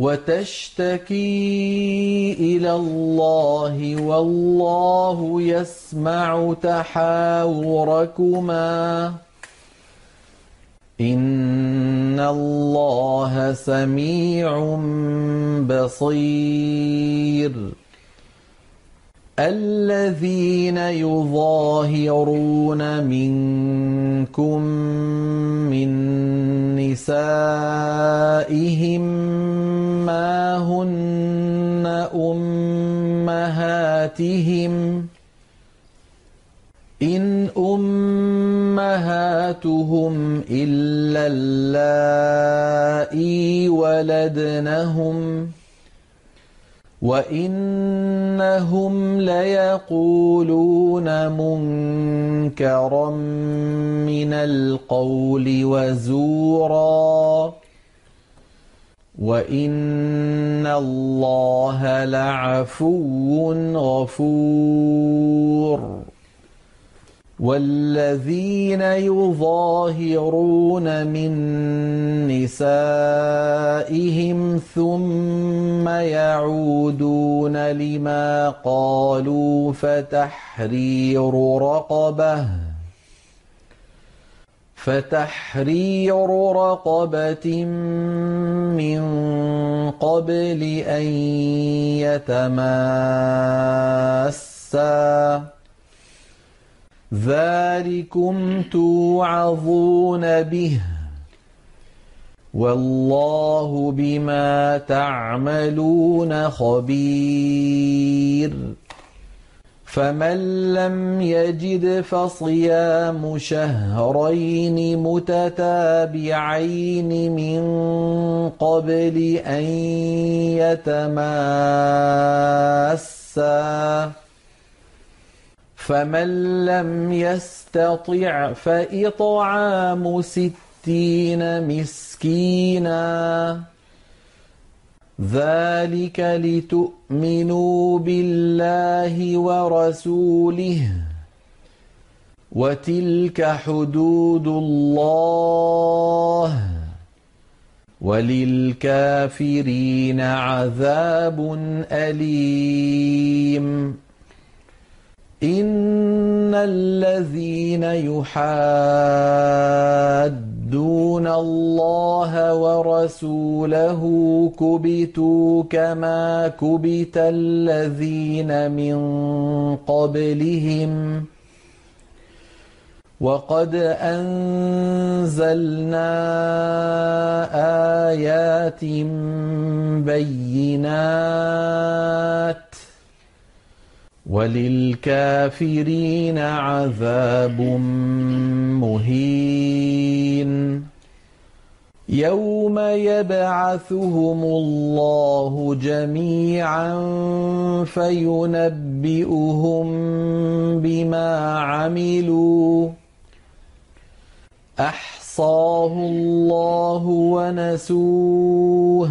وتشتكي إلى الله والله يسمع تحاوركما. إن الله سميع بصير. الذين يظاهرون منكم من نسائهم ما هن أمهاتهم إن أمهاتهم إلا اللائي ولدنهم وإنهم ليقولون منكرا من القول وزورا وإن الله لعفو غفور. والذين يظاهرون من نسائهم ثم يعودون لما قالوا فتحرير رقبه فتحرير رقبة من قبل أن يتماسا. ذلكم توعظون به. والله بما تعملون خبير. فمن لم يجد فصيام شهرين متتابعين من قبل أن يتماسا. فمن لم يستطع فإطعام ستين مسكينا. ذلك لتؤمنوا بالله ورسوله وتلك حدود الله وللكافرين عذاب أليم إن الذين يحادون الله ورسوله كبتوا كما كبت الذين من قبلهم وقد أنزلنا آيات بينات وللكافرين عذاب مهين. يوم يبعثهم الله جميعا فينبئهم بما عملوا. أحصاه الله ونسوه.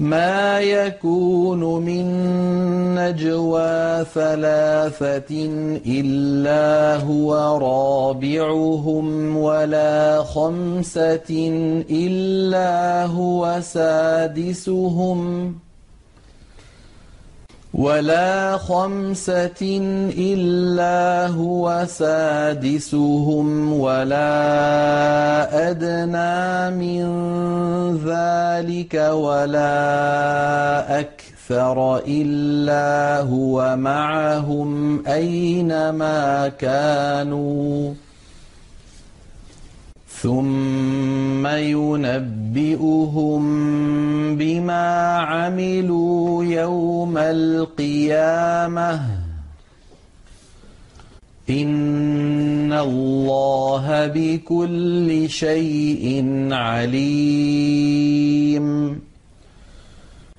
ما يكون من نجوى ثلاثة إلا هو رابعهم ولا خمسة إلا هو سادسهم. ولا خمسة إلا هو سادسهم ولا أدنى من ذلك ولا أكثر إلا هو معهم أينما كانوا ثم ينبئهم بما عملوا يوم القيامه ان الله بكل شيء عليم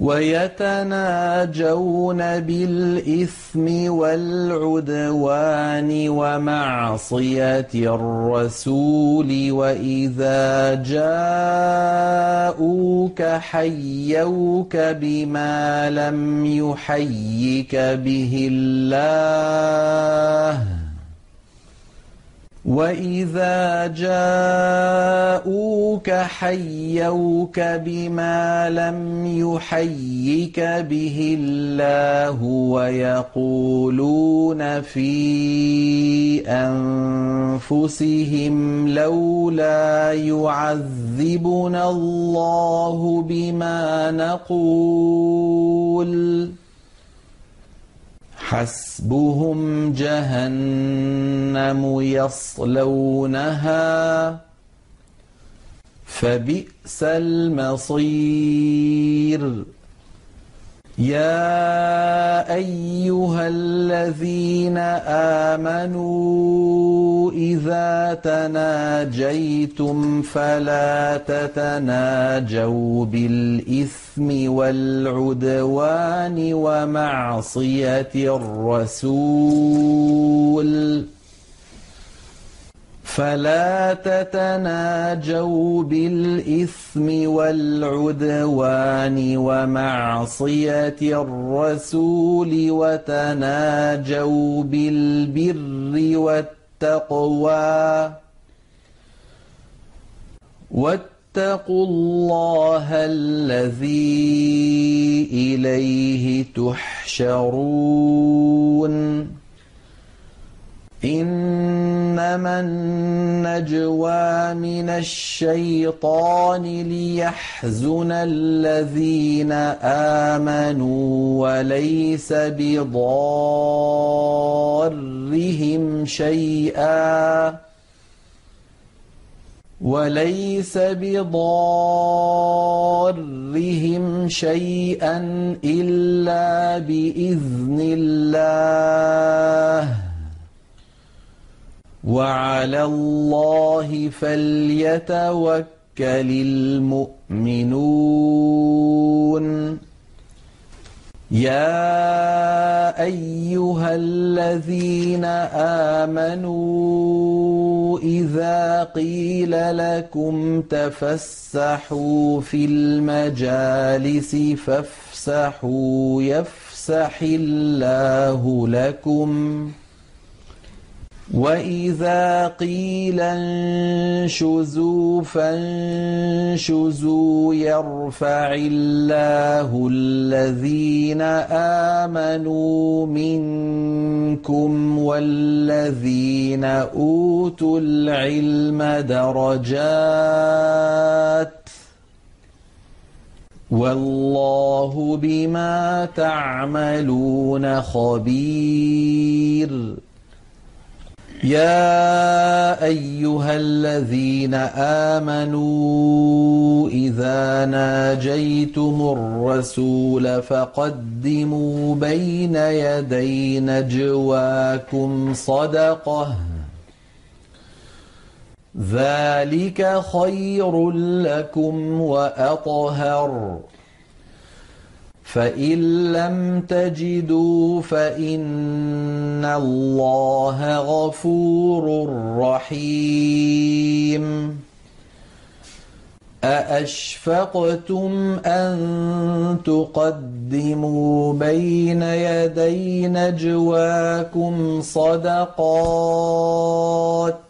ويتناجون بالإثم والعدوان ومعصية الرسول وإذا جاءوك حيوك بما لم يحيك به الله واذا جاءوك حيوك بما لم يحيك به الله ويقولون في انفسهم لولا يعذبنا الله بما نقول حسبهم جهنم يصلونها فبئس المصير. يا ايها الذين امنوا اذا تناجيتم فلا تتناجوا بالاثم والعدوان ومعصيه الرسول فلا تتناجوا بالإثم والعدوان ومعصية الرسول وتناجوا بالبر والتقوى واتقوا الله الذي إليه تحشرون إنما النجوى من الشيطان ليحزن الذين آمنوا وليس بضارهم شيئا. وليس بضارهم شيئا إلا بإذن الله. وعلى الله فليتوكل المؤمنون. يا أيها الذين آمنوا إذا قيل لكم تفسحوا في المجالس فافسحوا يفسح الله لكم. واذا قيل انشزوا فانشزوا يرفع الله الذين امنوا منكم والذين اوتوا العلم درجات والله بما تعملون خبير يا أيها الذين آمنوا إذا ناجيتم الرسول فقدموا بين يدي نجواكم صدقة. ذلك خير لكم وأطهر. فإن لم تجدوا فإن الله غفور رحيم أأشفقتم أن تقدموا بين يدي نجواكم صدقات ۖ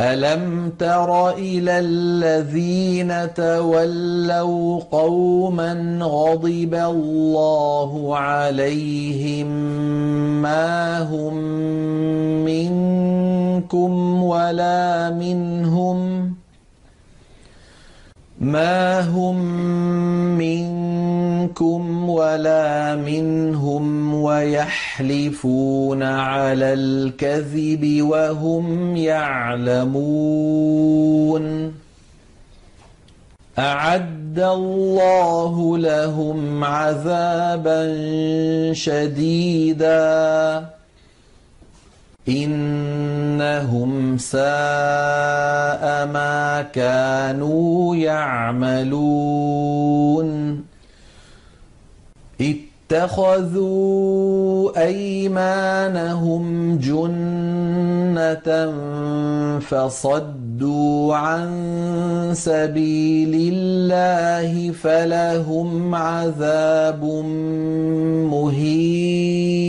ألم تر إلى الذين تولوا قوما غضب الله عليهم ما هم منكم ولا منهم ما هم منكم ولا منهم ويحلفون على الكذب وهم يعلمون اعد الله لهم عذابا شديدا إنهم ساء ما كانوا يعملون اتخذوا أيمانهم جنة فصدوا عن سبيل الله فلهم عذاب مهين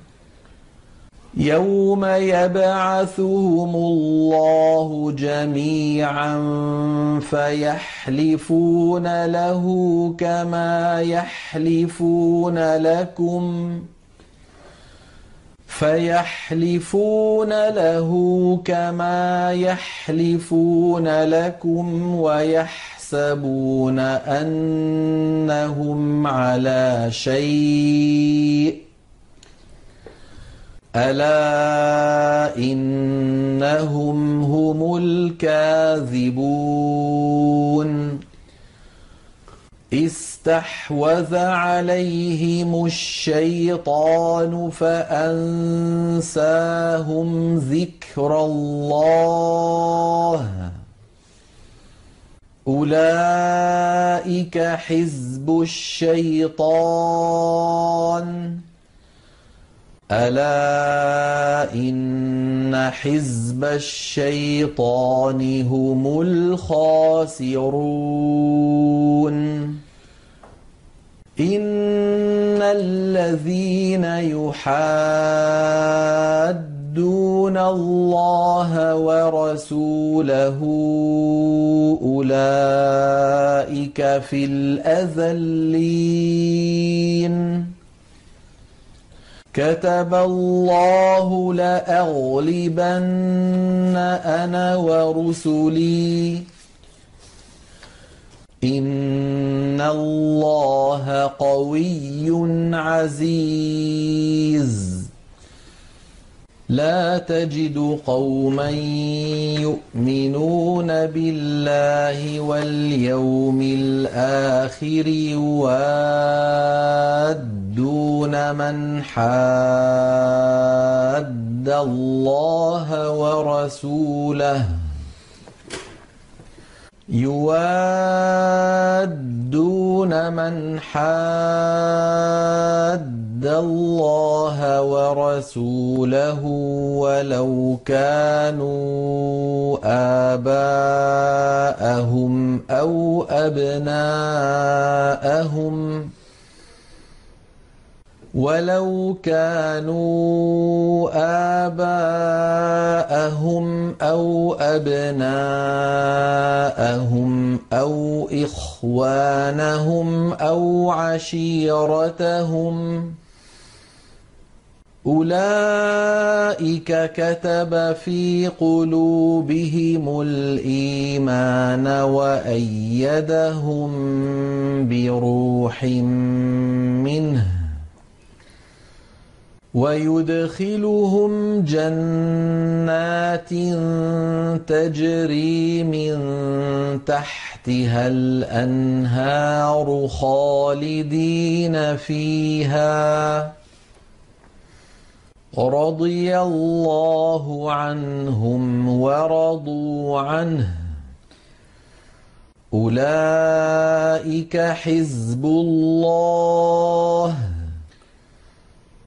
يوم يبعثهم الله جميعا فيحلفون له كما يحلفون لكم فيحلفون له كما يحلفون لكم ويحسبون انهم على شيء ألا إنهم هم الكاذبون؟ استحوذ عليهم الشيطان فأنساهم ذكر الله. أولئك حزب الشيطان. ألا إن حزب الشيطان هم الخاسرون. إن الذين يحادون الله ورسوله أولئك في الأذلين. كتب الله لأغلبن أنا ورسلي. إن الله قوي عزيز. لا تجد قوما يؤمنون بالله واليوم الآخر يوادون من حاد الله ورسوله. يوادون من حاد الله ورسوله ولو كانوا آباءهم أو أبناءهم ولو كانوا آباءهم أو أبناءهم أو إخوانهم أو عشيرتهم أولئك كتب في قلوبهم الإيمان وأيدهم بروح منه ويدخلهم جنات تجري من تحتها الأنهار خالدين فيها. رضي الله عنهم ورضوا عنه. أولئك حزب الله.